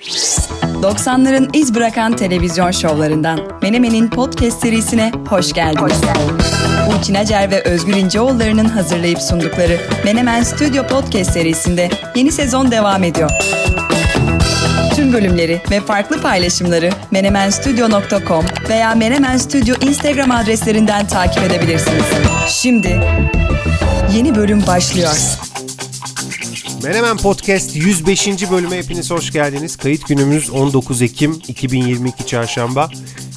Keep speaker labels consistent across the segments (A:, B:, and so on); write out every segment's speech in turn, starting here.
A: 90'ların iz bırakan televizyon şovlarından Menemen'in podcast serisine hoş geldiniz. Burçin Acer ve Özgür İnceoğulları'nın hazırlayıp sundukları Menemen Stüdyo Podcast serisinde yeni sezon devam ediyor. Tüm bölümleri ve farklı paylaşımları menemenstudio.com veya Menemen Studio Instagram adreslerinden takip edebilirsiniz. Şimdi yeni bölüm başlıyor.
B: Menemen Podcast 105. bölüme hepiniz hoş geldiniz. Kayıt günümüz 19 Ekim 2022 Çarşamba.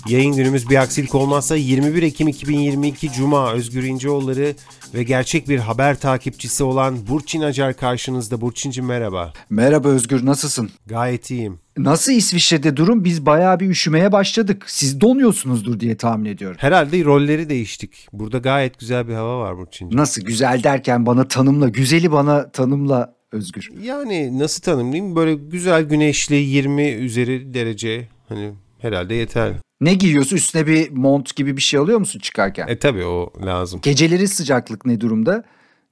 B: Yayın günümüz bir aksilik olmazsa 21 Ekim 2022 Cuma Özgür İnceoğulları ve gerçek bir haber takipçisi olan Burçin Acar karşınızda. Burçin'cim merhaba.
C: Merhaba Özgür nasılsın?
B: Gayet iyiyim.
C: Nasıl İsviçre'de durum? Biz bayağı bir üşümeye başladık. Siz donuyorsunuzdur diye tahmin ediyorum.
B: Herhalde rolleri değiştik. Burada gayet güzel bir hava var Burçin'cim.
C: Nasıl güzel derken bana tanımla. Güzeli bana tanımla Özgür.
B: Yani nasıl tanımlayayım? Böyle güzel güneşli 20 üzeri derece hani herhalde yeterli.
C: Ne giyiyorsun? Üstüne bir mont gibi bir şey alıyor musun çıkarken?
B: E tabi o lazım.
C: Geceleri sıcaklık ne durumda?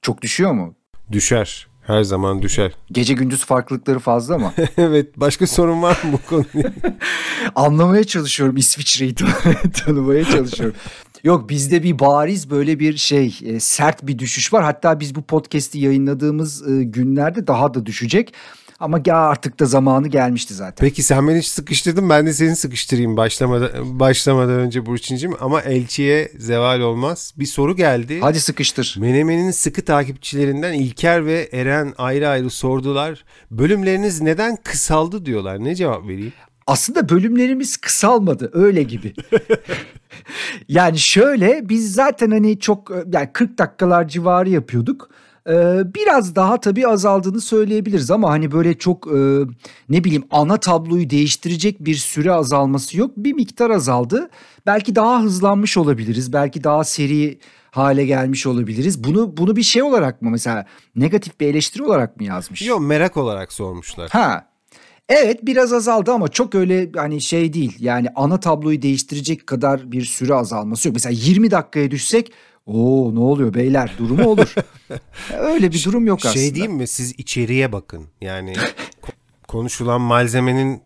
C: Çok düşüyor mu?
B: Düşer. Her zaman düşer.
C: Gece gündüz farklılıkları fazla mı?
B: evet. Başka sorun var mı bu konuda?
C: Anlamaya çalışıyorum İsviçre'yi tanımaya çalışıyorum. Yok bizde bir bariz böyle bir şey e, sert bir düşüş var. Hatta biz bu podcast'i yayınladığımız e, günlerde daha da düşecek. Ama ya artık da zamanı gelmişti zaten.
B: Peki sen beni sıkıştırdın ben de seni sıkıştırayım başlamadan, başlamadan önce Burçin'cim. Ama elçiye zeval olmaz. Bir soru geldi.
C: Hadi sıkıştır.
B: Menemen'in sıkı takipçilerinden İlker ve Eren ayrı ayrı sordular. Bölümleriniz neden kısaldı diyorlar. Ne cevap vereyim?
C: Aslında bölümlerimiz kısalmadı öyle gibi. yani şöyle biz zaten hani çok yani 40 dakikalar civarı yapıyorduk. Ee, biraz daha tabii azaldığını söyleyebiliriz ama hani böyle çok e, ne bileyim ana tabloyu değiştirecek bir süre azalması yok. Bir miktar azaldı. Belki daha hızlanmış olabiliriz. Belki daha seri hale gelmiş olabiliriz. Bunu bunu bir şey olarak mı mesela negatif bir eleştiri olarak mı yazmış?
B: Yok merak olarak sormuşlar.
C: Ha Evet biraz azaldı ama çok öyle hani şey değil. Yani ana tabloyu değiştirecek kadar bir süre azalması yok. Mesela 20 dakikaya düşsek Oo ne oluyor beyler durumu olur. Öyle bir durum yok
B: şey
C: aslında.
B: Şey diyeyim mi siz içeriye bakın. Yani konuşulan malzemenin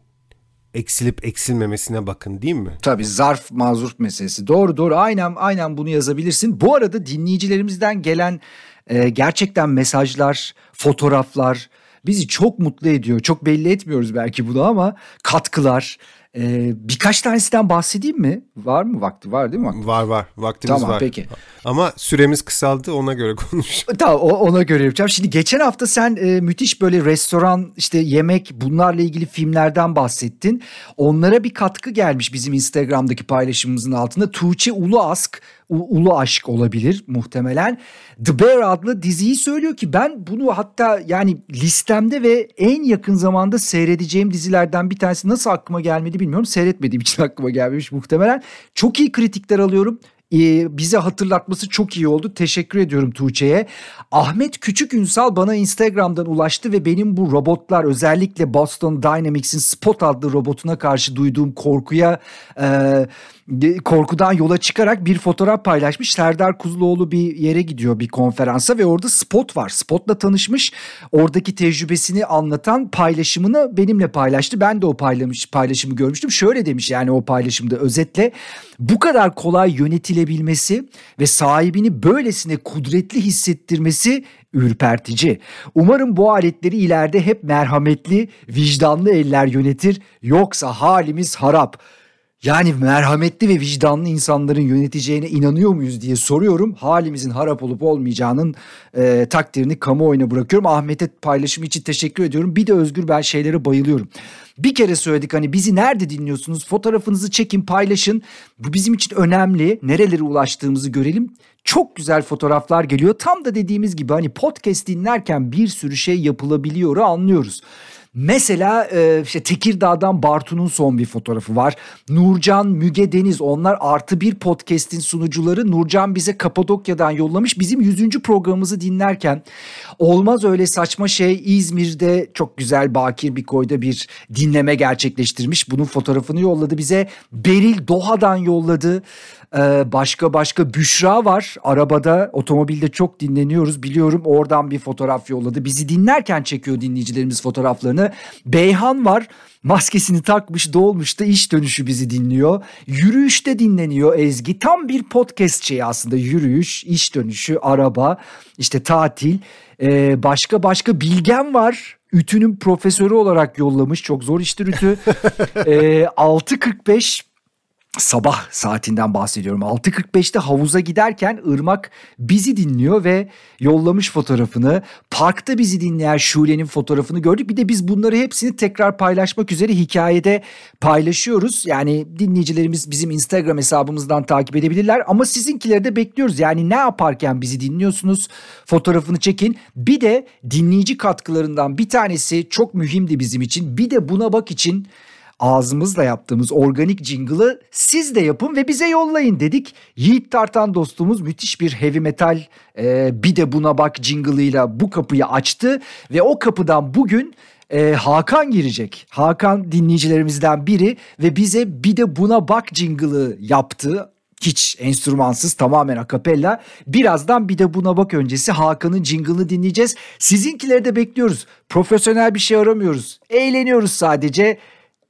B: eksilip eksilmemesine bakın değil mi?
C: Tabii zarf mazurf meselesi. Doğru doğru aynen aynen bunu yazabilirsin. Bu arada dinleyicilerimizden gelen e, gerçekten mesajlar, fotoğraflar bizi çok mutlu ediyor. Çok belli etmiyoruz belki bunu ama katkılar, ee, birkaç tanesinden bahsedeyim mi? Var mı vakti? Var değil mi? Vakti?
B: Var var. Vaktimiz
C: tamam,
B: var.
C: peki.
B: Ama süremiz kısaldı ona göre konuş.
C: Tamam ona göre yapacağım. Şimdi geçen hafta sen e, müthiş böyle restoran işte yemek bunlarla ilgili filmlerden bahsettin. Onlara bir katkı gelmiş bizim Instagram'daki paylaşımımızın altında. Tuğçe Uluask Ulu Aşk olabilir muhtemelen. The Bear adlı diziyi söylüyor ki ben bunu hatta yani listemde ve en yakın zamanda seyredeceğim dizilerden bir tanesi nasıl aklıma gelmedi bilmiyorum. Seyretmediğim için aklıma gelmemiş muhtemelen. Çok iyi kritikler alıyorum ee, bize hatırlatması çok iyi oldu. Teşekkür ediyorum Tuğçe'ye. Ahmet Küçük Ünsal bana Instagram'dan ulaştı ve benim bu robotlar özellikle Boston Dynamics'in Spot adlı robotuna karşı duyduğum korkuya e, korkudan yola çıkarak bir fotoğraf paylaşmış. Serdar Kuzuloğlu bir yere gidiyor bir konferansa ve orada Spot var. Spot'la tanışmış. Oradaki tecrübesini anlatan paylaşımını benimle paylaştı. Ben de o paylamış, paylaşımı görmüştüm. Şöyle demiş yani o paylaşımda özetle bu kadar kolay yönetilebilmesi ve sahibini böylesine kudretli hissettirmesi ürpertici. Umarım bu aletleri ileride hep merhametli, vicdanlı eller yönetir yoksa halimiz harap. Yani merhametli ve vicdanlı insanların yöneteceğine inanıyor muyuz diye soruyorum. Halimizin harap olup olmayacağının e, takdirini kamuoyuna bırakıyorum. Ahmet'e paylaşım için teşekkür ediyorum. Bir de Özgür ben şeylere bayılıyorum. Bir kere söyledik hani bizi nerede dinliyorsunuz? Fotoğrafınızı çekin, paylaşın. Bu bizim için önemli. Nerelere ulaştığımızı görelim. Çok güzel fotoğraflar geliyor. Tam da dediğimiz gibi hani podcast dinlerken bir sürü şey yapılabiliyor anlıyoruz. Mesela e, işte Tekirdağ'dan Bartu'nun son bir fotoğrafı var. Nurcan, Müge Deniz onlar artı bir podcast'in sunucuları. Nurcan bize Kapadokya'dan yollamış. Bizim 100. programımızı dinlerken olmaz öyle saçma şey İzmir'de çok güzel Bakir bir koyda bir dinleme gerçekleştirmiş. Bunun fotoğrafını yolladı bize. Beril Doha'dan yolladı. Ee, başka başka Büşra var. Arabada, otomobilde çok dinleniyoruz. Biliyorum oradan bir fotoğraf yolladı. Bizi dinlerken çekiyor dinleyicilerimiz fotoğraflarını. Beyhan var. Maskesini takmış, dolmuş da iş dönüşü bizi dinliyor. Yürüyüşte dinleniyor Ezgi. Tam bir podcast şeyi aslında. Yürüyüş, iş dönüşü, araba, işte tatil. Ee, başka başka Bilgen var. Ütünün profesörü olarak yollamış. Çok zor iştir ütü. ee, 6.45 sabah saatinden bahsediyorum. 6.45'te havuza giderken Irmak bizi dinliyor ve yollamış fotoğrafını. Parkta bizi dinleyen Şule'nin fotoğrafını gördük. Bir de biz bunları hepsini tekrar paylaşmak üzere hikayede paylaşıyoruz. Yani dinleyicilerimiz bizim Instagram hesabımızdan takip edebilirler ama sizinkileri de bekliyoruz. Yani ne yaparken bizi dinliyorsunuz fotoğrafını çekin. Bir de dinleyici katkılarından bir tanesi çok mühimdi bizim için. Bir de buna bak için ağzımızla yaptığımız organik jingle'ı siz de yapın ve bize yollayın dedik. Yiğit Tartan dostumuz müthiş bir heavy metal e, bir de buna bak jingle'ıyla bu kapıyı açtı ve o kapıdan bugün e, Hakan girecek. Hakan dinleyicilerimizden biri ve bize bir de buna bak jingle'ı yaptı hiç enstrümansız tamamen akapella. Birazdan bir de buna bak öncesi Hakan'ın jingle'ını dinleyeceğiz. Sizinkileri de bekliyoruz. Profesyonel bir şey aramıyoruz. Eğleniyoruz sadece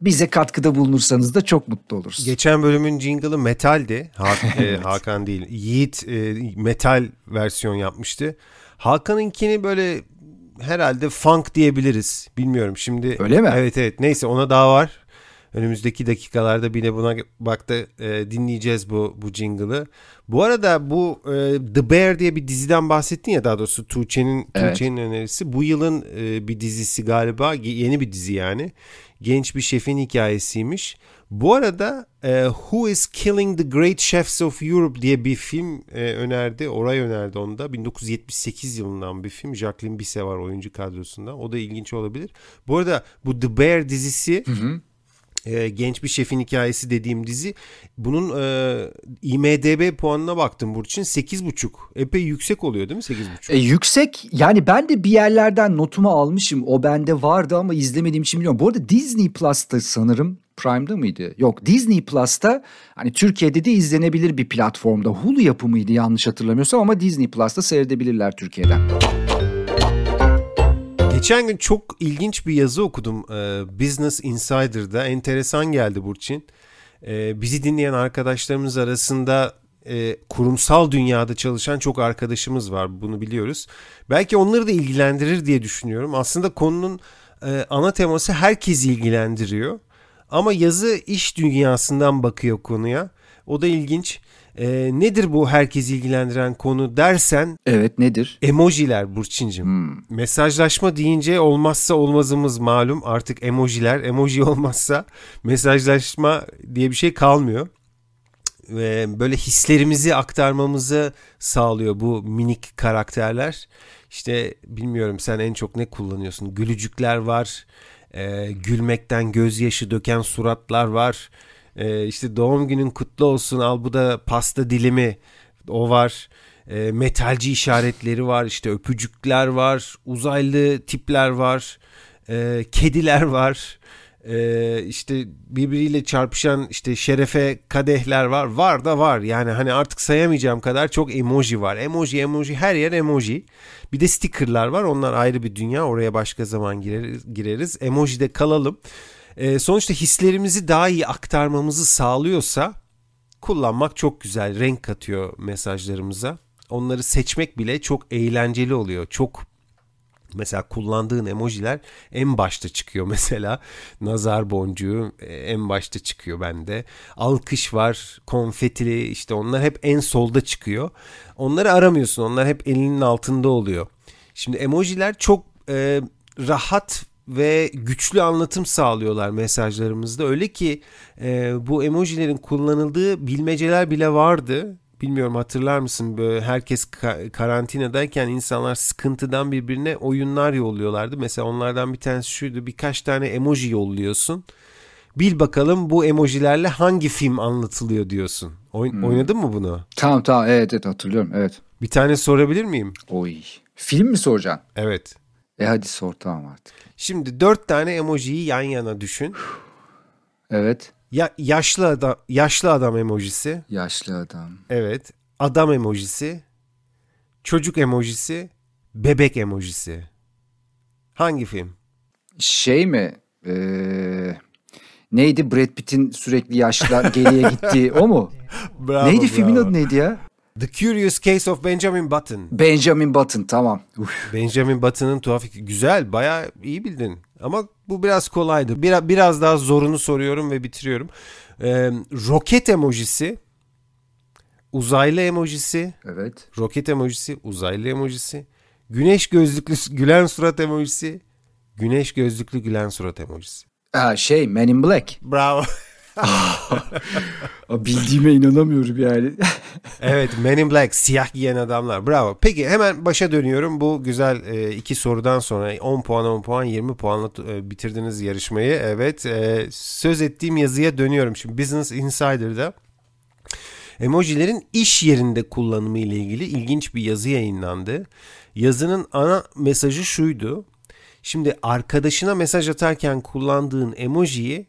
C: bize katkıda bulunursanız da çok mutlu oluruz.
B: Geçen bölümün jingle'ı metaldi. Ha- evet. Hakan değil. Yiğit e, metal versiyon yapmıştı. Hakan'ınkini böyle herhalde funk diyebiliriz. Bilmiyorum şimdi.
C: Öyle mi?
B: Evet evet. Neyse ona daha var. Önümüzdeki dakikalarda bir de buna bak da e, dinleyeceğiz bu bu jingle'ı. Bu arada bu e, The Bear diye bir diziden bahsettin ya daha doğrusu Tuğçe'nin
C: Evet.
B: Tuğçe'nin önerisi. Bu yılın e, bir dizisi galiba yeni bir dizi yani. Genç bir şefin hikayesiymiş. Bu arada e, Who is Killing the Great Chefs of Europe diye bir film e, önerdi. Oray önerdi onda. 1978 yılından bir film. Jacqueline Bisset var oyuncu kadrosunda. O da ilginç olabilir. Bu arada bu The Bear dizisi e, genç bir şefin hikayesi dediğim dizi. Bunun e, IMDB puanına baktım Burçin 8.5. Epey yüksek oluyor değil mi 8.5?
C: E, yüksek yani ben de bir yerlerden notumu almışım. O bende vardı ama izlemediğim için bilmiyorum. Bu arada Disney Plus'ta sanırım Prime'da mıydı? Yok Disney Plus'ta hani Türkiye'de de izlenebilir bir platformda. Hulu yapımıydı yanlış hatırlamıyorsam ama Disney Plus'ta seyredebilirler Türkiye'den.
B: Geçen gün çok ilginç bir yazı okudum e, Business Insider'da. Enteresan geldi Burçin. E, bizi dinleyen arkadaşlarımız arasında e, kurumsal dünyada çalışan çok arkadaşımız var. Bunu biliyoruz. Belki onları da ilgilendirir diye düşünüyorum. Aslında konunun e, ana teması herkes ilgilendiriyor. Ama yazı iş dünyasından bakıyor konuya. O da ilginç. E, nedir bu herkes ilgilendiren konu dersen
C: Evet nedir?
B: Emojiler Burçin'cim. Mesajlaşma deyince olmazsa olmazımız malum artık emojiler. Emoji olmazsa mesajlaşma diye bir şey kalmıyor. Ve böyle hislerimizi aktarmamızı sağlıyor bu minik karakterler. İşte bilmiyorum sen en çok ne kullanıyorsun? Gülücükler var. e, gülmekten gözyaşı döken suratlar var. E, işte doğum günün kutlu olsun al bu da pasta dilimi o var. E, metalci işaretleri var işte öpücükler var uzaylı tipler var e, kediler var. E, işte birbiriyle çarpışan işte şerefe kadehler var. Var da var. Yani hani artık sayamayacağım kadar çok emoji var. Emoji emoji her yer emoji. Bir de stickerlar var. Onlar ayrı bir dünya. Oraya başka zaman gireriz, gireriz. emojide kalalım E, sonuçta hislerimizi daha iyi aktarmamızı sağlıyorsa kullanmak çok güzel renk katıyor mesajlarımıza. Onları seçmek bile çok eğlenceli oluyor. Çok mesela kullandığın emojiler en başta çıkıyor mesela. Nazar boncuğu e, en başta çıkıyor bende. Alkış var, konfetili işte onlar hep en solda çıkıyor. Onları aramıyorsun. Onlar hep elinin altında oluyor. Şimdi emojiler çok e, rahat ve güçlü anlatım sağlıyorlar mesajlarımızda. Öyle ki e, bu emojilerin kullanıldığı bilmeceler bile vardı. Bilmiyorum hatırlar mısın böyle herkes ka- karantinadayken insanlar sıkıntıdan birbirine oyunlar yolluyorlardı. Mesela onlardan bir tanesi şuydu birkaç tane emoji yolluyorsun. Bil bakalım bu emojilerle hangi film anlatılıyor diyorsun. Oyn- Oynadın mı bunu?
C: Tamam tamam evet evet hatırlıyorum evet.
B: Bir tane sorabilir miyim?
C: Oy. Film mi soracaksın?
B: Evet.
C: E hadi sor tamam artık.
B: Şimdi dört tane emojiyi yan yana düşün.
C: Evet.
B: Ya yaşlı adam yaşlı adam emojisi.
C: Yaşlı adam.
B: Evet. Adam emojisi. Çocuk emojisi. Bebek emojisi. Hangi film?
C: Şey mi? Ee, neydi Brad Pitt'in sürekli yaşlar geriye gittiği o mu?
B: Bravo,
C: neydi filmin
B: bravo.
C: adı neydi ya?
B: The Curious Case of Benjamin Button.
C: Benjamin Button tamam.
B: Benjamin Button'ın tuhaf güzel bayağı iyi bildin. Ama bu biraz kolaydı. Biraz, biraz daha zorunu soruyorum ve bitiriyorum. Ee, roket emojisi. Uzaylı emojisi.
C: Evet.
B: Roket emojisi. Uzaylı emojisi. Güneş gözlüklü gülen surat emojisi. Güneş gözlüklü gülen surat emojisi.
C: Ha, şey Men in Black.
B: Bravo.
C: Bildiğime inanamıyorum yani.
B: evet Men in Black siyah giyen adamlar. Bravo. Peki hemen başa dönüyorum. Bu güzel e, iki sorudan sonra 10 puan 10 puan 20 puanla e, bitirdiniz yarışmayı. Evet e, söz ettiğim yazıya dönüyorum. Şimdi Business Insider'da emojilerin iş yerinde kullanımı ile ilgili ilginç bir yazı yayınlandı. Yazının ana mesajı şuydu. Şimdi arkadaşına mesaj atarken kullandığın emojiyi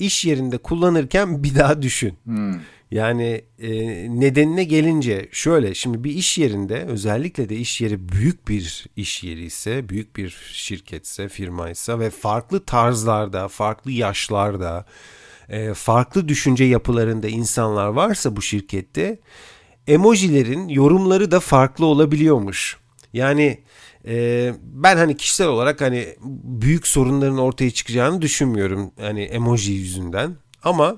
B: iş yerinde kullanırken bir daha düşün. Yani e, nedenine gelince şöyle şimdi bir iş yerinde özellikle de iş yeri büyük bir iş yeri ise büyük bir şirketse firmaysa ve farklı tarzlarda farklı yaşlarda e, farklı düşünce yapılarında insanlar varsa bu şirkette emojilerin yorumları da farklı olabiliyormuş. Yani e, ben hani kişisel olarak hani büyük sorunların ortaya çıkacağını düşünmüyorum hani emoji yüzünden ama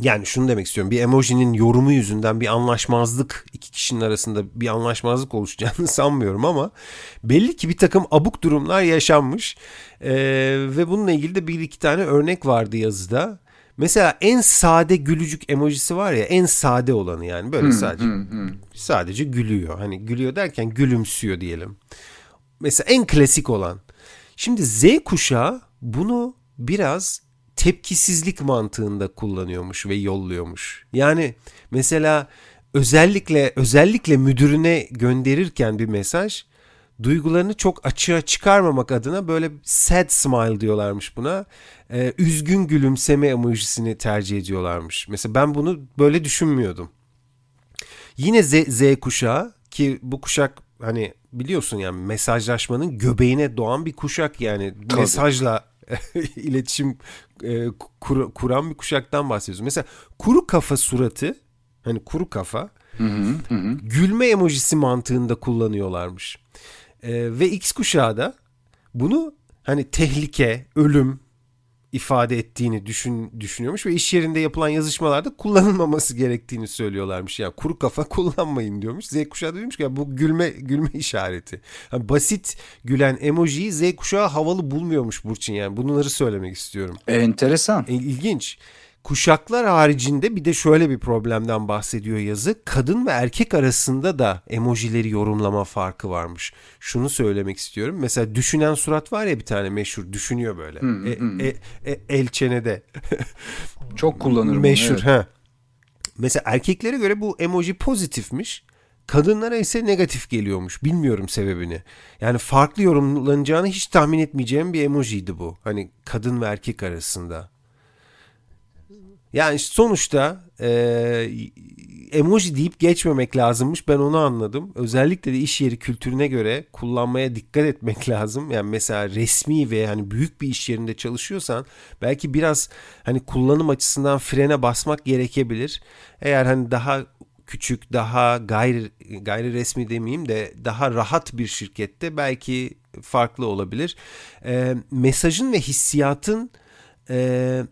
B: yani şunu demek istiyorum bir emojinin yorumu yüzünden bir anlaşmazlık iki kişinin arasında bir anlaşmazlık oluşacağını sanmıyorum ama belli ki bir takım abuk durumlar yaşanmış ee, ve bununla ilgili de bir iki tane örnek vardı yazıda. Mesela en sade gülücük emojisi var ya en sade olanı yani böyle sadece sadece gülüyor. Hani gülüyor derken gülümsüyor diyelim. Mesela en klasik olan. Şimdi Z kuşağı bunu biraz tepkisizlik mantığında kullanıyormuş ve yolluyormuş. Yani mesela özellikle özellikle müdürüne gönderirken bir mesaj duygularını çok açığa çıkarmamak adına böyle sad smile diyorlarmış buna. Ee, üzgün gülümseme emojisini tercih ediyorlarmış. Mesela ben bunu böyle düşünmüyordum. Yine Z, Z kuşağı ki bu kuşak hani biliyorsun yani mesajlaşmanın göbeğine doğan bir kuşak yani
C: Tabii.
B: mesajla iletişim e, kur, kuran bir kuşaktan bahsediyoruz. Mesela kuru kafa suratı hani kuru kafa gülme emojisi mantığında kullanıyorlarmış. E, ve X kuşağı da bunu hani tehlike, ölüm ifade ettiğini düşün, düşünüyormuş ve iş yerinde yapılan yazışmalarda kullanılmaması gerektiğini söylüyorlarmış. Yani kuru kafa kullanmayın diyormuş. Z kuşağı da diyormuş ki ya bu gülme gülme işareti. Yani basit gülen emojiyi Z kuşağı havalı bulmuyormuş Burçin yani. Bunları söylemek istiyorum.
C: Enteresan.
B: E, İlginç. Kuşaklar haricinde bir de şöyle bir problemden bahsediyor yazı. Kadın ve erkek arasında da emojileri yorumlama farkı varmış. Şunu söylemek istiyorum. Mesela düşünen surat var ya bir tane meşhur düşünüyor böyle. E, e, e, el çenede.
C: Çok kullanırım
B: meşhur.
C: evet.
B: Ha. Mesela erkeklere göre bu emoji pozitifmiş. Kadınlara ise negatif geliyormuş. Bilmiyorum sebebini. Yani farklı yorumlanacağını hiç tahmin etmeyeceğim bir emojiydi bu. Hani kadın ve erkek arasında. Yani sonuçta e, emoji deyip geçmemek lazımmış. Ben onu anladım. Özellikle de iş yeri kültürüne göre kullanmaya dikkat etmek lazım. Yani mesela resmi ve hani büyük bir iş yerinde çalışıyorsan belki biraz hani kullanım açısından frene basmak gerekebilir. Eğer hani daha küçük, daha gayri, gayri resmi demeyeyim de daha rahat bir şirkette belki farklı olabilir. E, mesajın ve hissiyatın e,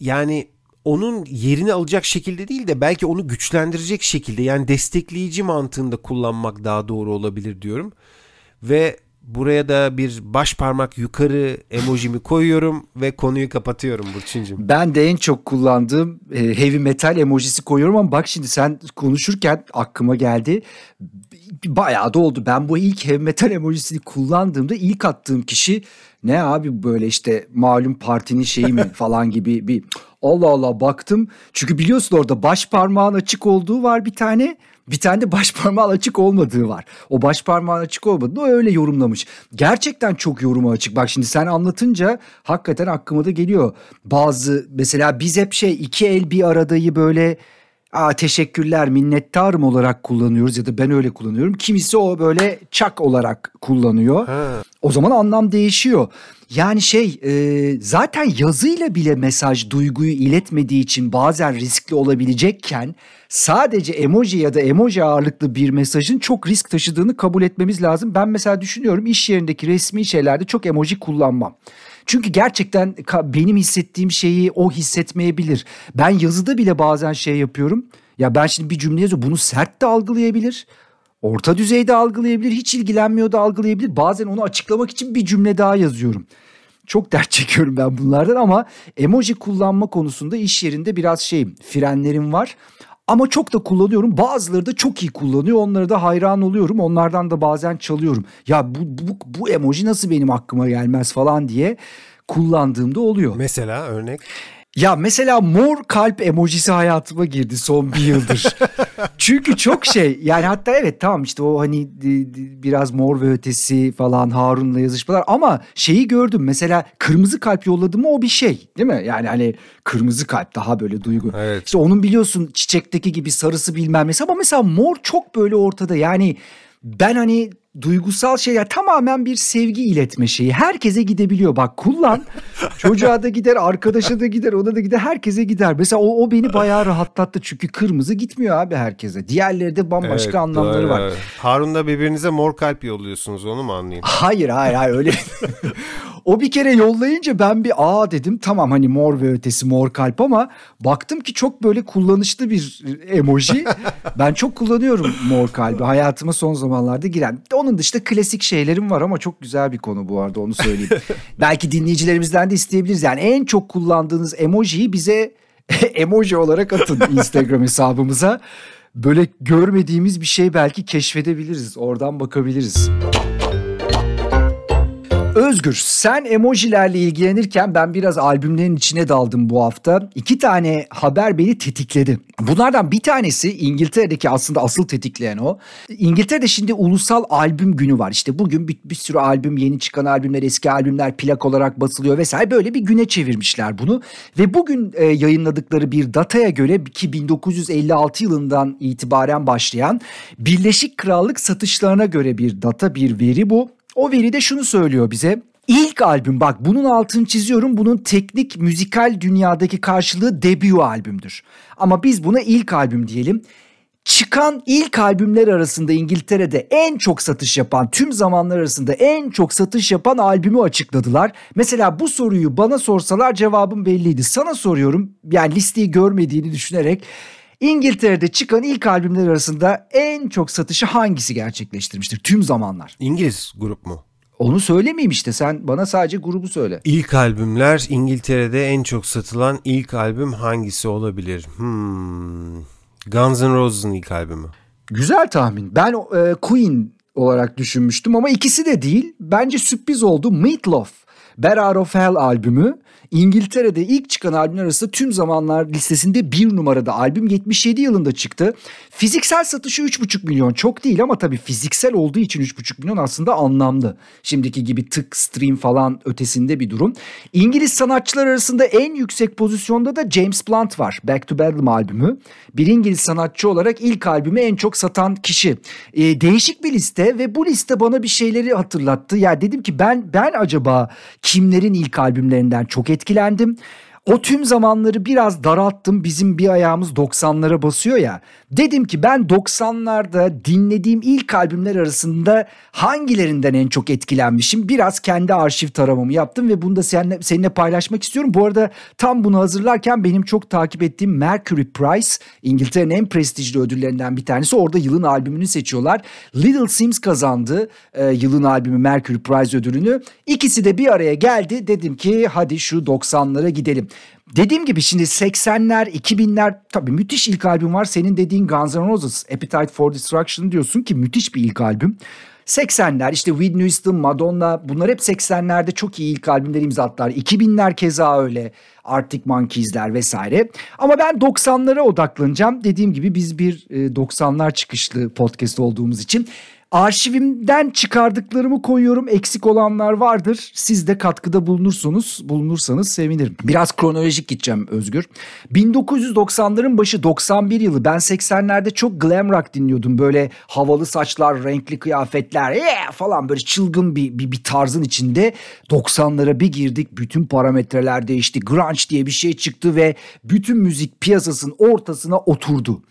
B: yani onun yerini alacak şekilde değil de belki onu güçlendirecek şekilde yani destekleyici mantığında kullanmak daha doğru olabilir diyorum. Ve buraya da bir baş parmak yukarı emojimi koyuyorum ve konuyu kapatıyorum Burçin'cim.
C: Ben de en çok kullandığım e, heavy metal emojisi koyuyorum ama bak şimdi sen konuşurken aklıma geldi. Bayağı da oldu. Ben bu ilk heavy metal emojisini kullandığımda ilk attığım kişi Ne abi böyle işte malum partinin şeyi mi falan gibi bir Allah Allah baktım. Çünkü biliyorsun orada baş parmağın açık olduğu var bir tane. Bir tane de baş parmağın açık olmadığı var. O baş parmağın açık olmadığı öyle yorumlamış. Gerçekten çok yoruma açık. Bak şimdi sen anlatınca hakikaten aklıma da geliyor. Bazı mesela biz hep şey iki el bir aradayı böyle Aa, teşekkürler minnettarım olarak kullanıyoruz ya da ben öyle kullanıyorum. Kimisi o böyle çak olarak kullanıyor.
B: Ha.
C: O zaman anlam değişiyor. Yani şey e, zaten yazıyla bile mesaj duyguyu iletmediği için bazen riskli olabilecekken sadece emoji ya da emoji ağırlıklı bir mesajın çok risk taşıdığını kabul etmemiz lazım. Ben mesela düşünüyorum iş yerindeki resmi şeylerde çok emoji kullanmam. Çünkü gerçekten benim hissettiğim şeyi o hissetmeyebilir. Ben yazıda bile bazen şey yapıyorum. Ya ben şimdi bir cümle yazıyorum bunu sert de algılayabilir. Orta düzeyde algılayabilir, hiç ilgilenmiyor da algılayabilir. Bazen onu açıklamak için bir cümle daha yazıyorum. Çok dert çekiyorum ben bunlardan ama emoji kullanma konusunda iş yerinde biraz şeyim, frenlerim var. Ama çok da kullanıyorum. Bazıları da çok iyi kullanıyor. Onlara da hayran oluyorum. Onlardan da bazen çalıyorum. Ya bu, bu, bu emoji nasıl benim aklıma gelmez falan diye kullandığımda oluyor.
B: Mesela örnek?
C: Ya mesela mor kalp emojisi hayatıma girdi son bir yıldır. Çünkü çok şey yani hatta evet tamam işte o hani biraz mor ve ötesi falan Harun'la yazışmalar ama şeyi gördüm mesela kırmızı kalp yolladı mı o bir şey değil mi? Yani hani kırmızı kalp daha böyle duygu.
B: Evet.
C: İşte onun biliyorsun çiçekteki gibi sarısı bilmem mesela ama mesela mor çok böyle ortada yani ben hani duygusal şey ya tamamen bir sevgi iletme şeyi. Herkese gidebiliyor. Bak kullan. Çocuğa da gider, arkadaşa da gider, ona da gider, herkese gider. Mesela o, o beni bayağı rahatlattı. Çünkü kırmızı gitmiyor abi herkese. Diğerleri de bambaşka evet, anlamları doğru, var. Evet.
B: Harun'da birbirinize mor kalp yolluyorsunuz onu mu anlayayım?
C: Hayır hayır hayır öyle. o bir kere yollayınca ben bir aa dedim tamam hani mor ve ötesi mor kalp ama baktım ki çok böyle kullanışlı bir emoji. ben çok kullanıyorum mor kalbi. Hayatıma son zamanlarda giren. Onun dışında klasik şeylerim var ama çok güzel bir konu bu arada onu söyleyeyim. Belki dinleyicilerimizden de isteyebiliriz. Yani en çok kullandığınız emojiyi bize emoji olarak atın Instagram hesabımıza. Böyle görmediğimiz bir şey belki keşfedebiliriz. Oradan bakabiliriz. Özgür sen emojilerle ilgilenirken ben biraz albümlerin içine daldım bu hafta. İki tane haber beni tetikledi. Bunlardan bir tanesi İngiltere'deki aslında asıl tetikleyen o. İngiltere'de şimdi ulusal albüm günü var. İşte bugün bir, bir sürü albüm yeni çıkan albümler eski albümler plak olarak basılıyor vesaire böyle bir güne çevirmişler bunu. Ve bugün e, yayınladıkları bir dataya göre ki 1956 yılından itibaren başlayan Birleşik Krallık satışlarına göre bir data bir veri bu. O veri de şunu söylüyor bize. İlk albüm bak bunun altını çiziyorum bunun teknik müzikal dünyadaki karşılığı debut albümdür. Ama biz buna ilk albüm diyelim. Çıkan ilk albümler arasında İngiltere'de en çok satış yapan, tüm zamanlar arasında en çok satış yapan albümü açıkladılar. Mesela bu soruyu bana sorsalar cevabım belliydi. Sana soruyorum yani listeyi görmediğini düşünerek İngiltere'de çıkan ilk albümler arasında en çok satışı hangisi gerçekleştirmiştir tüm zamanlar?
B: İngiliz grup mu?
C: Onu söylemeyeyim işte sen bana sadece grubu söyle.
B: İlk albümler İngiltere'de en çok satılan ilk albüm hangisi olabilir? Hmm. Guns N' Roses'ın ilk albümü.
C: Güzel tahmin. Ben e, Queen olarak düşünmüştüm ama ikisi de değil. Bence sürpriz oldu. Meatloaf, Out of Hell albümü İngiltere'de ilk çıkan albümler arasında tüm zamanlar listesinde bir numarada albüm 77 yılında çıktı. Fiziksel satışı 3,5 milyon çok değil ama tabii fiziksel olduğu için 3,5 milyon aslında anlamlı. Şimdiki gibi tık stream falan ötesinde bir durum. İngiliz sanatçılar arasında en yüksek pozisyonda da James Blunt var. Back to Bedlam albümü. Bir İngiliz sanatçı olarak ilk albümü en çok satan kişi. Ee, değişik bir liste ve bu liste bana bir şeyleri hatırlattı. Ya yani dedim ki ben ben acaba kimlerin ilk albümlerinden çok etkilendim. O tüm zamanları biraz daralttım. Bizim bir ayağımız 90'lara basıyor ya. Dedim ki ben 90'larda dinlediğim ilk albümler arasında hangilerinden en çok etkilenmişim? Biraz kendi arşiv taramamı yaptım ve bunu da seninle, seninle paylaşmak istiyorum. Bu arada tam bunu hazırlarken benim çok takip ettiğim Mercury Prize İngiltere'nin en prestijli ödüllerinden bir tanesi. Orada yılın albümünü seçiyorlar. Little Sims kazandı e, yılın albümü Mercury Prize ödülünü. İkisi de bir araya geldi. Dedim ki hadi şu 90'lara gidelim. Dediğim gibi şimdi 80'ler, 2000'ler tabii müthiş ilk albüm var. Senin dediğin Guns N' Roses, Appetite for Destruction diyorsun ki müthiş bir ilk albüm. 80'ler işte Whitney Houston, Madonna bunlar hep 80'lerde çok iyi ilk albümleri imzattılar. 2000'ler keza öyle. Arctic Monkeys'ler vesaire. Ama ben 90'lara odaklanacağım. Dediğim gibi biz bir 90'lar e, çıkışlı podcast olduğumuz için Arşivimden çıkardıklarımı koyuyorum. Eksik olanlar vardır. Siz de katkıda bulunursunuz. Bulunursanız sevinirim. Biraz kronolojik gideceğim Özgür. 1990'ların başı 91 yılı. Ben 80'lerde çok glam rock dinliyordum. Böyle havalı saçlar, renkli kıyafetler yeah! falan böyle çılgın bir, bir, bir tarzın içinde. 90'lara bir girdik. Bütün parametreler değişti. Grunge diye bir şey çıktı ve bütün müzik piyasasının ortasına oturdu.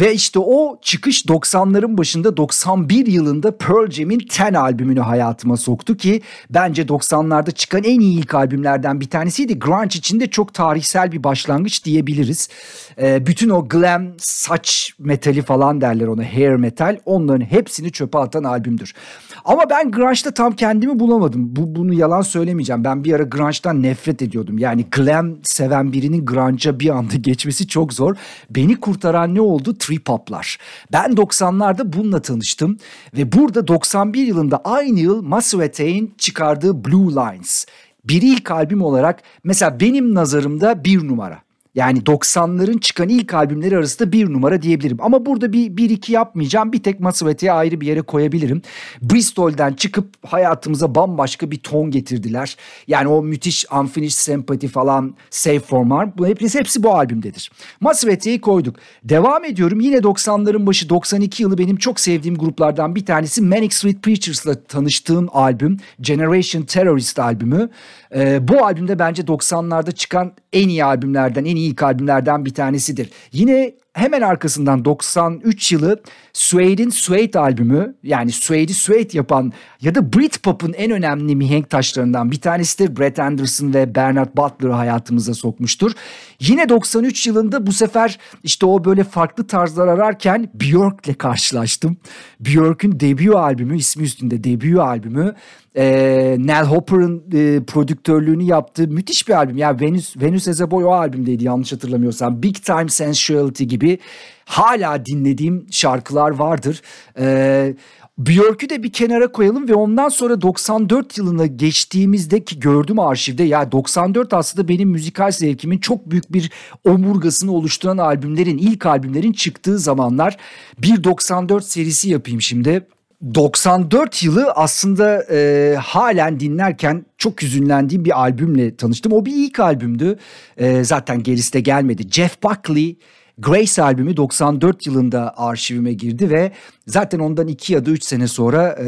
C: Ve işte o çıkış 90'ların başında 91 yılında Pearl Jam'in Ten albümünü hayatıma soktu ki bence 90'larda çıkan en iyi ilk albümlerden bir tanesiydi. Grunge için de çok tarihsel bir başlangıç diyebiliriz. Ee, bütün o glam saç metali falan derler ona hair metal onların hepsini çöpe atan albümdür. Ama ben grunge'da tam kendimi bulamadım. Bu bunu yalan söylemeyeceğim. Ben bir ara grunge'dan nefret ediyordum. Yani glam seven birinin grunge'a bir anda geçmesi çok zor. Beni kurtaran ne oldu? Trip hop'lar. Ben 90'larda bununla tanıştım ve burada 91 yılında aynı yıl Attack'in çıkardığı Blue Lines bir ilk albüm olarak mesela benim nazarımda bir numara. Yani 90'ların çıkan ilk albümleri arasında bir numara diyebilirim. Ama burada bir, bir iki yapmayacağım. Bir tek Masuete'ye ayrı bir yere koyabilirim. Bristol'den çıkıp hayatımıza bambaşka bir ton getirdiler. Yani o müthiş Unfinished Sympathy falan Save For More. Bu hepsi, hepsi bu albümdedir. Masuete'yi koyduk. Devam ediyorum. Yine 90'ların başı 92 yılı benim çok sevdiğim gruplardan bir tanesi Manic Street Preachers'la tanıştığım albüm. Generation Terrorist albümü. Ee, bu albümde bence 90'larda çıkan en iyi albümlerden, en iyi ilk albümlerden bir tanesidir. Yine hemen arkasından 93 yılı Suede'in Suede albümü yani Suede'i Suede yapan ya da Britpop'un en önemli mihenk taşlarından bir tanesidir. Brett Anderson ve Bernard Butler'ı hayatımıza sokmuştur. Yine 93 yılında bu sefer işte o böyle farklı tarzlar ararken Björk'le karşılaştım. Björk'ün debut albümü ismi üstünde debut albümü e, Nell Hopper'ın e, prodüktörlüğünü yaptığı müthiş bir albüm. Yani Venus, Venus as a Boy o albümdeydi yanlış hatırlamıyorsam. Big Time Sensuality gibi hala dinlediğim şarkılar vardır. Ee, Björk'ü de bir kenara koyalım ve ondan sonra 94 yılına geçtiğimizdeki gördüm arşivde ya 94 aslında benim müzikal zevkimin çok büyük bir omurgasını oluşturan albümlerin ilk albümlerin çıktığı zamanlar bir 94 serisi yapayım şimdi. 94 yılı aslında e, halen dinlerken çok hüzünlendiğim bir albümle tanıştım. O bir ilk albümdü. E, zaten gerisi de gelmedi. Jeff Buckley Grace albümü 94 yılında arşivime girdi ve zaten ondan iki ya da üç sene sonra e,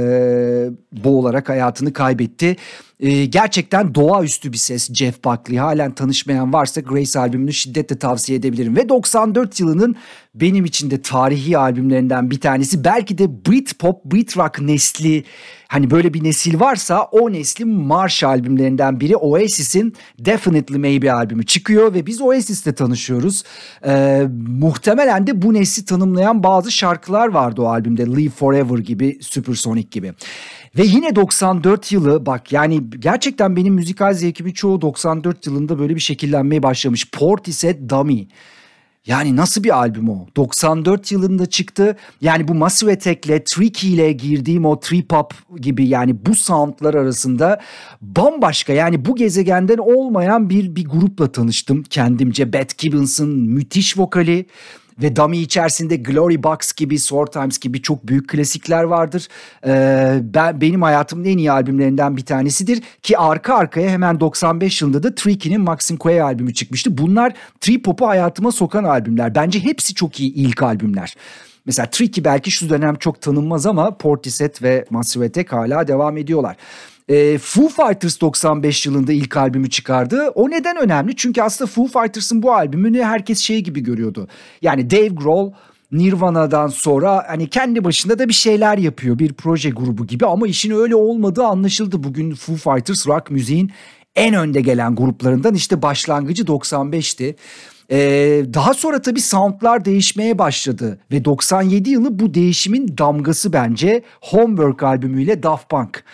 C: boğularak hayatını kaybetti. E, gerçekten doğaüstü bir ses Jeff Buckley. Halen tanışmayan varsa Grace albümünü şiddetle tavsiye edebilirim. Ve 94 yılının benim için de tarihi albümlerinden bir tanesi. Belki de Britpop, Britrock nesli hani böyle bir nesil varsa o neslin marş albümlerinden biri Oasis'in Definitely Maybe albümü çıkıyor ve biz Oasis'te tanışıyoruz. Ee, muhtemelen de bu nesli tanımlayan bazı şarkılar vardı o albümde. Live Forever gibi, Supersonic gibi. Ve yine 94 yılı bak yani gerçekten benim müzikal zevkimin çoğu 94 yılında böyle bir şekillenmeye başlamış. Portishead Dummy. Yani nasıl bir albüm o? 94 yılında çıktı. Yani bu Massive Attack'le, Tricky ile girdiğim o trip hop gibi yani bu soundlar arasında bambaşka yani bu gezegenden olmayan bir bir grupla tanıştım kendimce. Beth Gibbons'ın müthiş vokali, ve Dummy içerisinde Glory Box gibi, Sword Times gibi çok büyük klasikler vardır. Ee, ben Benim hayatımın en iyi albümlerinden bir tanesidir. Ki arka arkaya hemen 95 yılında da Tricky'nin Maxim Quay albümü çıkmıştı. Bunlar trip hop'u hayatıma sokan albümler. Bence hepsi çok iyi ilk albümler. Mesela Tricky belki şu dönem çok tanınmaz ama Portishead ve Massive Attack hala devam ediyorlar. E, Foo Fighters 95 yılında ilk albümü çıkardı. O neden önemli? Çünkü aslında Foo Fighters'ın bu albümünü herkes şey gibi görüyordu. Yani Dave Grohl Nirvana'dan sonra hani kendi başında da bir şeyler yapıyor bir proje grubu gibi ama işin öyle olmadığı anlaşıldı. Bugün Foo Fighters rock müziğin en önde gelen gruplarından işte başlangıcı 95'ti. Ee, daha sonra tabii soundlar değişmeye başladı ve 97 yılı bu değişimin damgası bence Homework albümüyle Daft Punk.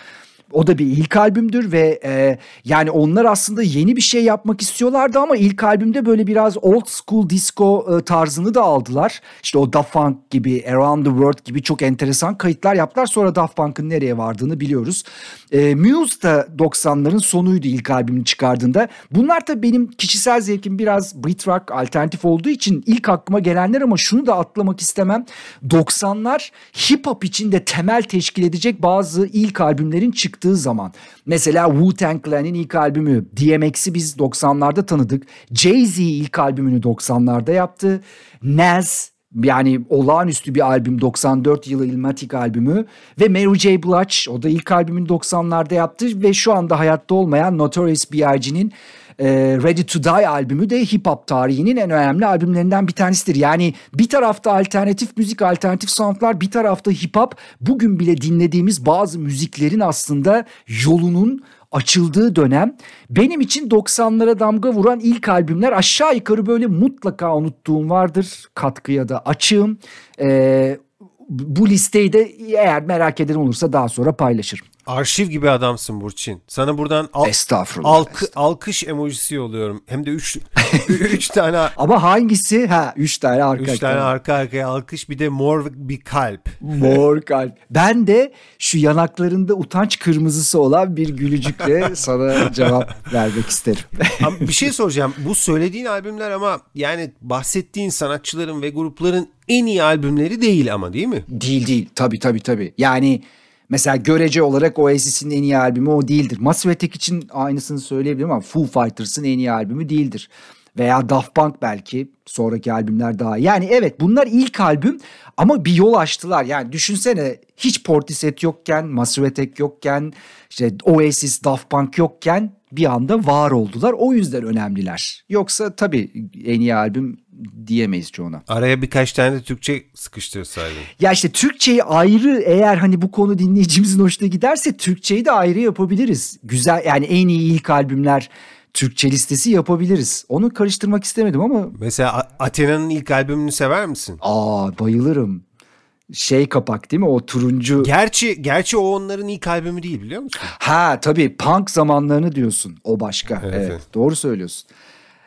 C: O da bir ilk albümdür ve e, yani onlar aslında yeni bir şey yapmak istiyorlardı ama ilk albümde böyle biraz old school disco e, tarzını da aldılar. İşte o Daft Punk gibi, Around the World gibi çok enteresan kayıtlar yaptılar. Sonra Daft Punk'ın nereye vardığını biliyoruz. E, Muse da 90'ların sonuydu ilk albümünü çıkardığında. Bunlar da benim kişisel zevkim biraz Brit rock alternatif olduğu için ilk aklıma gelenler ama şunu da atlamak istemem. 90'lar hip hop için de temel teşkil edecek bazı ilk albümlerin çıktığı zaman. Mesela Wu-Tang Clan'in ilk albümü DMX'i biz 90'larda tanıdık. Jay-Z ilk albümünü 90'larda yaptı. Nas yani olağanüstü bir albüm 94 yılı Illmatic albümü ve Mary J. Blige o da ilk albümünü 90'larda yaptı ve şu anda hayatta olmayan Notorious B.I.G.'nin e, Ready to Die albümü de hip hop tarihinin en önemli albümlerinden bir tanesidir. Yani bir tarafta alternatif müzik, alternatif soundlar, bir tarafta hip hop. Bugün bile dinlediğimiz bazı müziklerin aslında yolunun açıldığı dönem. Benim için 90'lara damga vuran ilk albümler aşağı yukarı böyle mutlaka unuttuğum vardır. Katkıya da açığım. Ee, bu listeyi de eğer merak eden olursa daha sonra paylaşırım.
B: Arşiv gibi adamsın Burçin. Sana buradan al-
C: Estağfurullah.
B: alkı- alkış emojisi yolluyorum. Hem de 3 3 tane
C: Ama hangisi? Ha üç tane arka
B: 3
C: arkaya.
B: tane arka arkaya alkış bir de mor bir kalp.
C: Mor kalp. Ben de şu yanaklarında utanç kırmızısı olan bir gülücükle sana cevap vermek isterim.
B: Ama bir şey soracağım. Bu söylediğin albümler ama yani bahsettiğin sanatçıların ve grupların en iyi albümleri değil ama değil mi?
C: Değil değil. Tabii tabii tabii. Yani mesela görece olarak Oasis'in en iyi albümü o değildir. Massive Attack için aynısını söyleyebilirim ama Foo Fighters'ın en iyi albümü değildir. Veya Daft Punk belki sonraki albümler daha iyi. Yani evet bunlar ilk albüm ama bir yol açtılar. Yani düşünsene hiç Portishead yokken, Massive Attack yokken, işte Oasis, Daft Punk yokken bir anda var oldular. O yüzden önemliler. Yoksa tabii en iyi albüm diyemeyiz çoğuna.
B: Araya birkaç tane de Türkçe sıkıştırsaydın.
C: Ya işte Türkçeyi ayrı eğer hani bu konu dinleyicimizin hoşuna giderse Türkçeyi de ayrı yapabiliriz. Güzel yani en iyi ilk albümler Türkçe listesi yapabiliriz. Onu karıştırmak istemedim ama
B: Mesela Athena'nın ilk albümünü sever misin?
C: aa bayılırım. Şey kapak değil mi o turuncu.
B: Gerçi gerçi o onların ilk albümü değil biliyor musun?
C: Ha tabii punk zamanlarını diyorsun. O başka.
B: Evet,
C: evet. doğru söylüyorsun.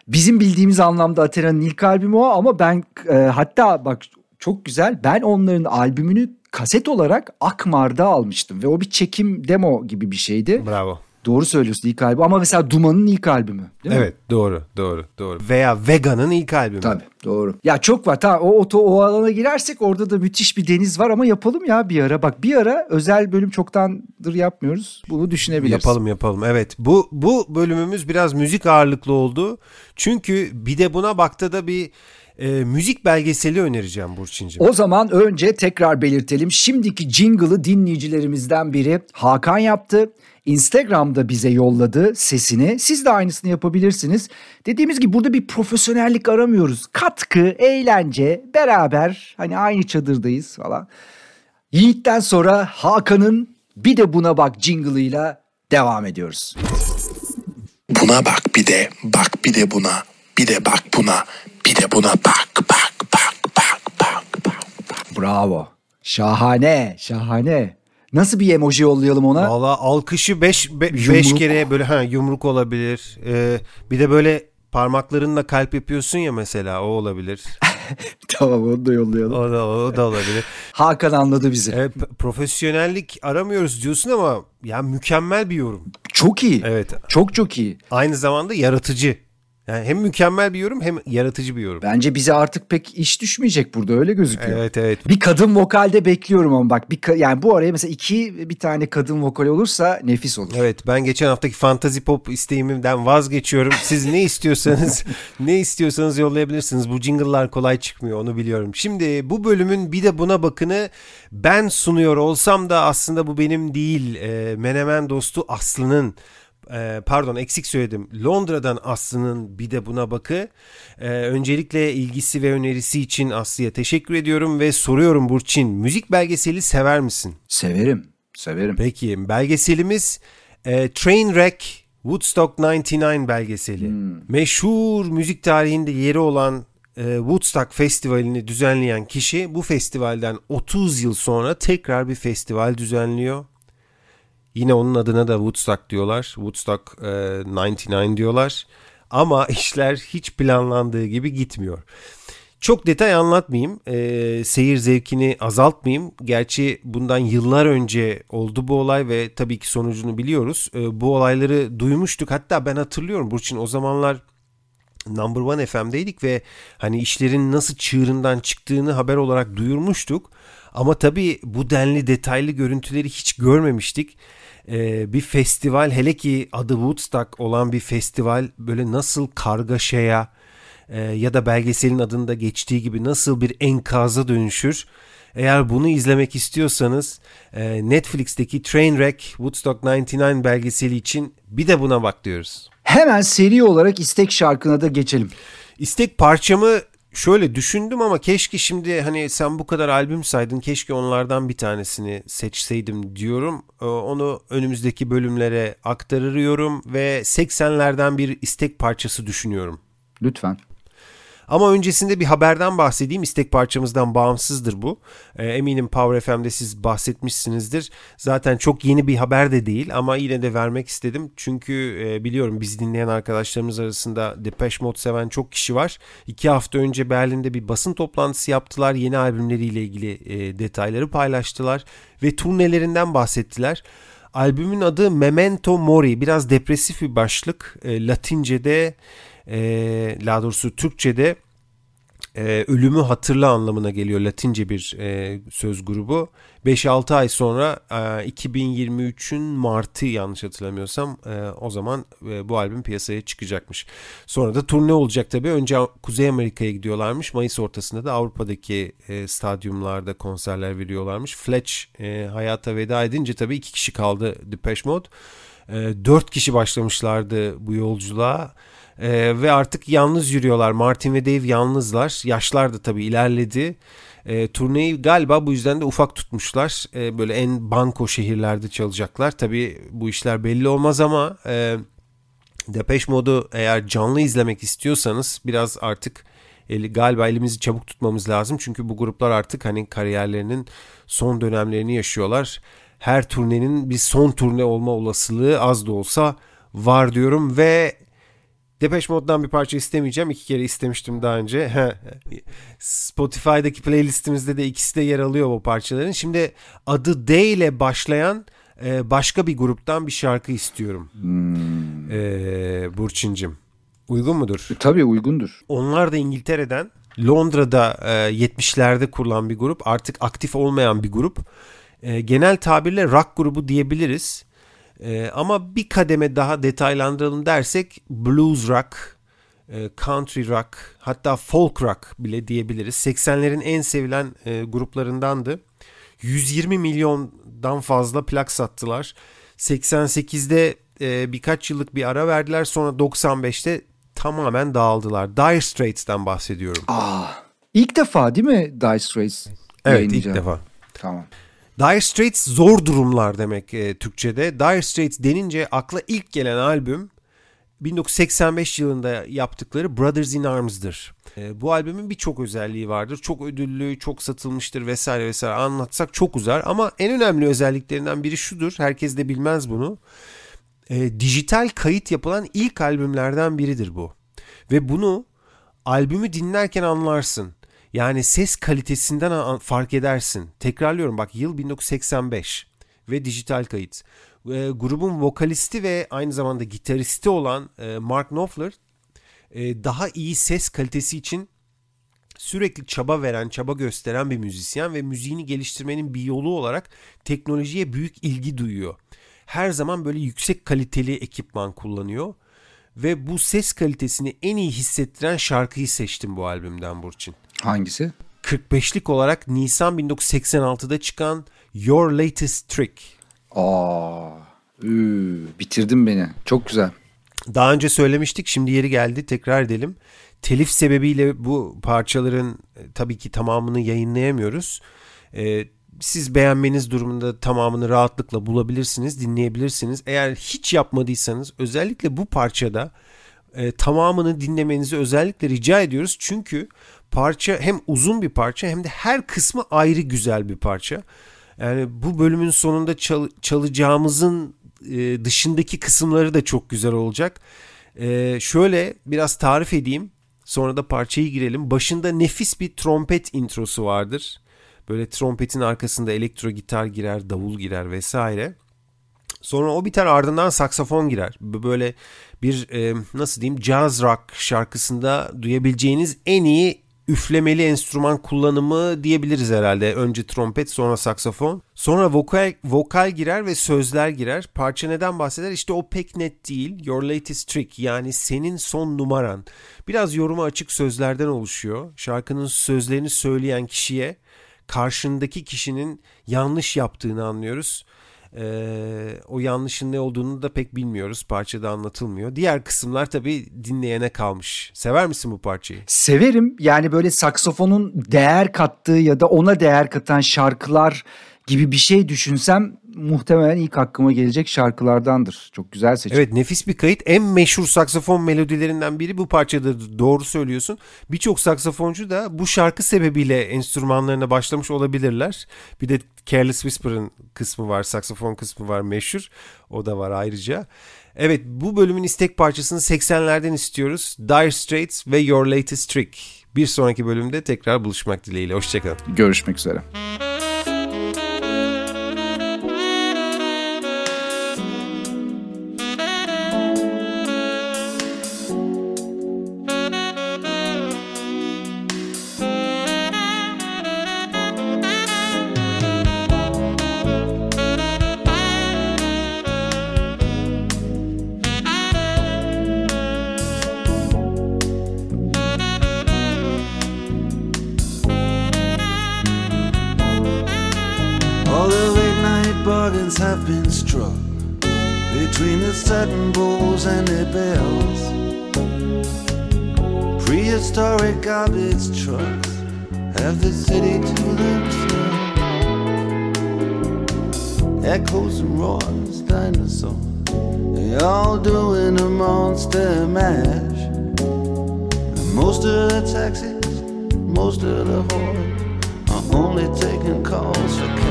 C: Bizim bildiğimiz anlamda Athena'nın ilk albümü o ama ben e, hatta bak çok güzel ben onların albümünü kaset olarak Akmar'da almıştım ve o bir çekim demo gibi bir şeydi.
B: Bravo.
C: Doğru söylüyorsun ilk albüm ama mesela Duman'ın ilk albümü değil mi?
B: Evet doğru doğru doğru. Veya Vega'nın ilk albümü.
C: Tabii doğru. Ya çok var. Tamam o, o, o alana girersek orada da müthiş bir deniz var ama yapalım ya bir ara. Bak bir ara özel bölüm çoktandır yapmıyoruz. Bunu düşünebiliriz.
B: Yapalım yapalım. Evet. Bu bu bölümümüz biraz müzik ağırlıklı oldu. Çünkü bir de buna bakta da bir e, müzik belgeseli önereceğim Burçin'cim.
C: O zaman önce tekrar belirtelim. Şimdiki jingle'ı dinleyicilerimizden biri Hakan yaptı. Instagram'da bize yolladı sesini. Siz de aynısını yapabilirsiniz. Dediğimiz gibi burada bir profesyonellik aramıyoruz. Katkı, eğlence, beraber hani aynı çadırdayız falan. Yiğit'ten sonra Hakan'ın bir de buna bak jingle'ıyla devam ediyoruz.
D: Buna bak bir de, bak bir de buna, bir de bak buna, bir de buna bak, bak, bak, bak, bak, bak.
C: Bravo. Şahane, şahane. Nasıl bir emoji yollayalım ona?
B: Valla alkışı 5 5
C: Yumruk.
B: kere böyle ha yumruk olabilir. Ee, bir de böyle parmaklarınla kalp yapıyorsun ya mesela o olabilir.
C: tamam onu da yollayalım.
B: O da o da olabilir.
C: Hakan anladı bizi.
B: Evet, profesyonellik aramıyoruz diyorsun ama ya mükemmel bir yorum.
C: Çok iyi.
B: Evet.
C: Çok çok iyi.
B: Aynı zamanda yaratıcı. Yani hem mükemmel bir yorum hem yaratıcı bir yorum.
C: Bence bize artık pek iş düşmeyecek burada öyle gözüküyor.
B: Evet evet.
C: Bir kadın vokalde bekliyorum ama bak bir yani bu araya mesela iki bir tane kadın vokal olursa nefis olur.
B: Evet ben geçen haftaki fantasy pop isteğimden vazgeçiyorum. Siz ne istiyorsanız ne istiyorsanız yollayabilirsiniz. Bu jingle'lar kolay çıkmıyor onu biliyorum. Şimdi bu bölümün bir de buna bakını ben sunuyor olsam da aslında bu benim değil. E, Menemen dostu Aslı'nın e, pardon eksik söyledim. Londra'dan Aslı'nın bir de buna bakı. E, öncelikle ilgisi ve önerisi için Aslı'ya teşekkür ediyorum ve soruyorum Burçin. Müzik belgeseli sever misin?
C: Severim. Severim.
B: Peki belgeselimiz e, Trainwreck Woodstock 99 belgeseli. Meşhur müzik tarihinde yeri olan e, Woodstock Festivali'ni düzenleyen kişi bu festivalden 30 yıl sonra tekrar bir festival düzenliyor. Yine onun adına da Woodstock diyorlar. Woodstock e, 99 diyorlar. Ama işler hiç planlandığı gibi gitmiyor. Çok detay anlatmayayım. E, seyir zevkini azaltmayayım. Gerçi bundan yıllar önce oldu bu olay ve tabii ki sonucunu biliyoruz. E, bu olayları duymuştuk. Hatta ben hatırlıyorum Burçin o zamanlar Number One FM'deydik ve hani işlerin nasıl çığırından çıktığını haber olarak duyurmuştuk. Ama tabii bu denli detaylı görüntüleri hiç görmemiştik. Ee, bir festival hele ki adı Woodstock olan bir festival böyle nasıl kargaşaya e, ya da belgeselin adında geçtiği gibi nasıl bir enkaza dönüşür. Eğer bunu izlemek istiyorsanız e, Netflix'teki Trainwreck Woodstock 99 belgeseli için bir de buna bak diyoruz.
C: Hemen seri olarak istek şarkına da geçelim.
B: İstek parçamı şöyle düşündüm ama keşke şimdi hani sen bu kadar albüm saydın keşke onlardan bir tanesini seçseydim diyorum. Ee, onu önümüzdeki bölümlere aktarıyorum ve 80'lerden bir istek parçası düşünüyorum.
C: Lütfen.
B: Ama öncesinde bir haberden bahsedeyim. İstek parçamızdan bağımsızdır bu. E, eminim Power FM'de siz bahsetmişsinizdir. Zaten çok yeni bir haber de değil ama yine de vermek istedim. Çünkü e, biliyorum bizi dinleyen arkadaşlarımız arasında Depeche Mode seven çok kişi var. İki hafta önce Berlin'de bir basın toplantısı yaptılar. Yeni albümleriyle ilgili e, detayları paylaştılar ve turnelerinden bahsettiler. Albümün adı Memento Mori. Biraz depresif bir başlık. E, Latince'de e, daha doğrusu Türkçe'de e, ölümü hatırla anlamına geliyor Latince bir e, söz grubu. 5-6 ay sonra e, 2023'ün Mart'ı yanlış hatırlamıyorsam e, o zaman e, bu albüm piyasaya çıkacakmış. Sonra da turne olacak tabii. Önce Kuzey Amerika'ya gidiyorlarmış. Mayıs ortasında da Avrupa'daki e, stadyumlarda konserler veriyorlarmış. Fletch e, hayata veda edince tabii iki kişi kaldı Depeche Mode. E, dört kişi başlamışlardı bu yolculuğa. E, ve artık yalnız yürüyorlar. Martin ve Dave yalnızlar. Yaşlar da tabii ilerledi. E, turneyi galiba bu yüzden de ufak tutmuşlar. E, böyle en banko şehirlerde çalacaklar. Tabii bu işler belli olmaz ama e, Depeche Mode'u eğer canlı izlemek istiyorsanız biraz artık eli, galiba elimizi çabuk tutmamız lazım. Çünkü bu gruplar artık hani kariyerlerinin son dönemlerini yaşıyorlar. Her turnenin bir son turne olma olasılığı az da olsa var diyorum ve Depeche Mode'dan bir parça istemeyeceğim. İki kere istemiştim daha önce. Spotify'daki playlistimizde de ikisi de yer alıyor bu parçaların. Şimdi adı D ile başlayan e, başka bir gruptan bir şarkı istiyorum. Hmm. E, Burçin'cim. Uygun mudur?
C: E, tabii uygundur.
B: Onlar da İngiltere'den Londra'da e, 70'lerde kurulan bir grup. Artık aktif olmayan bir grup. E, genel tabirle rock grubu diyebiliriz. E, ama bir kademe daha detaylandıralım dersek blues rock, e, country rock hatta folk rock bile diyebiliriz. 80'lerin en sevilen e, gruplarındandı. 120 milyondan fazla plak sattılar. 88'de e, birkaç yıllık bir ara verdiler. Sonra 95'te tamamen dağıldılar. Dire Straits'ten bahsediyorum.
C: Aa, ilk defa değil mi Dire Straits?
B: Evet ilk defa.
C: Tamam.
B: Dire Straits zor durumlar demek e, Türkçe'de. Dire Straits denince akla ilk gelen albüm 1985 yılında yaptıkları Brothers in Arms'dır. E, bu albümün birçok özelliği vardır. Çok ödüllü, çok satılmıştır vesaire vesaire anlatsak çok uzar. Ama en önemli özelliklerinden biri şudur. Herkes de bilmez bunu. E, dijital kayıt yapılan ilk albümlerden biridir bu. Ve bunu albümü dinlerken anlarsın. Yani ses kalitesinden fark edersin. Tekrarlıyorum bak yıl 1985 ve dijital kayıt. E, grubun vokalisti ve aynı zamanda gitaristi olan e, Mark Knopfler e, daha iyi ses kalitesi için sürekli çaba veren, çaba gösteren bir müzisyen ve müziğini geliştirmenin bir yolu olarak teknolojiye büyük ilgi duyuyor. Her zaman böyle yüksek kaliteli ekipman kullanıyor ve bu ses kalitesini en iyi hissettiren şarkıyı seçtim bu albümden Burçin.
C: Hangisi?
B: 45'lik olarak Nisan 1986'da çıkan Your Latest Trick.
C: Aa, üü, bitirdin beni. Çok güzel.
B: Daha önce söylemiştik şimdi yeri geldi tekrar edelim. Telif sebebiyle bu parçaların e, tabii ki tamamını yayınlayamıyoruz. Ee, siz beğenmeniz durumunda tamamını rahatlıkla bulabilirsiniz, dinleyebilirsiniz. Eğer hiç yapmadıysanız özellikle bu parçada e, tamamını dinlemenizi özellikle rica ediyoruz. Çünkü parça hem uzun bir parça hem de her kısmı ayrı güzel bir parça. Yani bu bölümün sonunda çal- çalacağımızın e, dışındaki kısımları da çok güzel olacak. E, şöyle biraz tarif edeyim. Sonra da parçayı girelim. Başında nefis bir trompet introsu vardır. Böyle trompetin arkasında elektro gitar girer, davul girer vesaire. Sonra o biter ardından saksafon girer. Böyle bir e, nasıl diyeyim jazz rock şarkısında duyabileceğiniz en iyi üflemeli enstrüman kullanımı diyebiliriz herhalde. Önce trompet sonra saksafon. Sonra vokal, vokal girer ve sözler girer. Parça neden bahseder? İşte o pek net değil. Your latest trick yani senin son numaran. Biraz yoruma açık sözlerden oluşuyor. Şarkının sözlerini söyleyen kişiye karşındaki kişinin yanlış yaptığını anlıyoruz. Ee, o yanlışın ne olduğunu da pek bilmiyoruz. Parçada anlatılmıyor. Diğer kısımlar tabii dinleyene kalmış. Sever misin bu parçayı?
C: Severim. Yani böyle saksafonun değer kattığı ya da ona değer katan şarkılar gibi bir şey düşünsem muhtemelen ilk aklıma gelecek şarkılardandır. Çok güzel seçim.
B: Evet nefis bir kayıt. En meşhur saksafon melodilerinden biri bu parçada doğru söylüyorsun. Birçok saksafoncu da bu şarkı sebebiyle enstrümanlarına başlamış olabilirler. Bir de Careless Whisper'ın kısmı var, saksafon kısmı var meşhur. O da var ayrıca. Evet bu bölümün istek parçasını 80'lerden istiyoruz. Dire Straits ve Your Latest Trick. Bir sonraki bölümde tekrar buluşmak dileğiyle. Hoşçakalın.
C: Görüşmek üzere.
E: All been struck between the satin bowls and their bells. Prehistoric garbage trucks have the city to themselves. Echoes and roars, dinosaurs, they all doing a monster mash. And most of the taxis, most of the whores are only taking calls for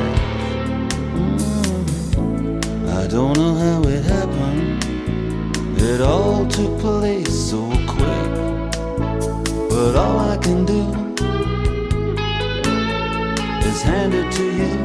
E: don't know how it happened. It all took place so quick. But all I can do is hand it to you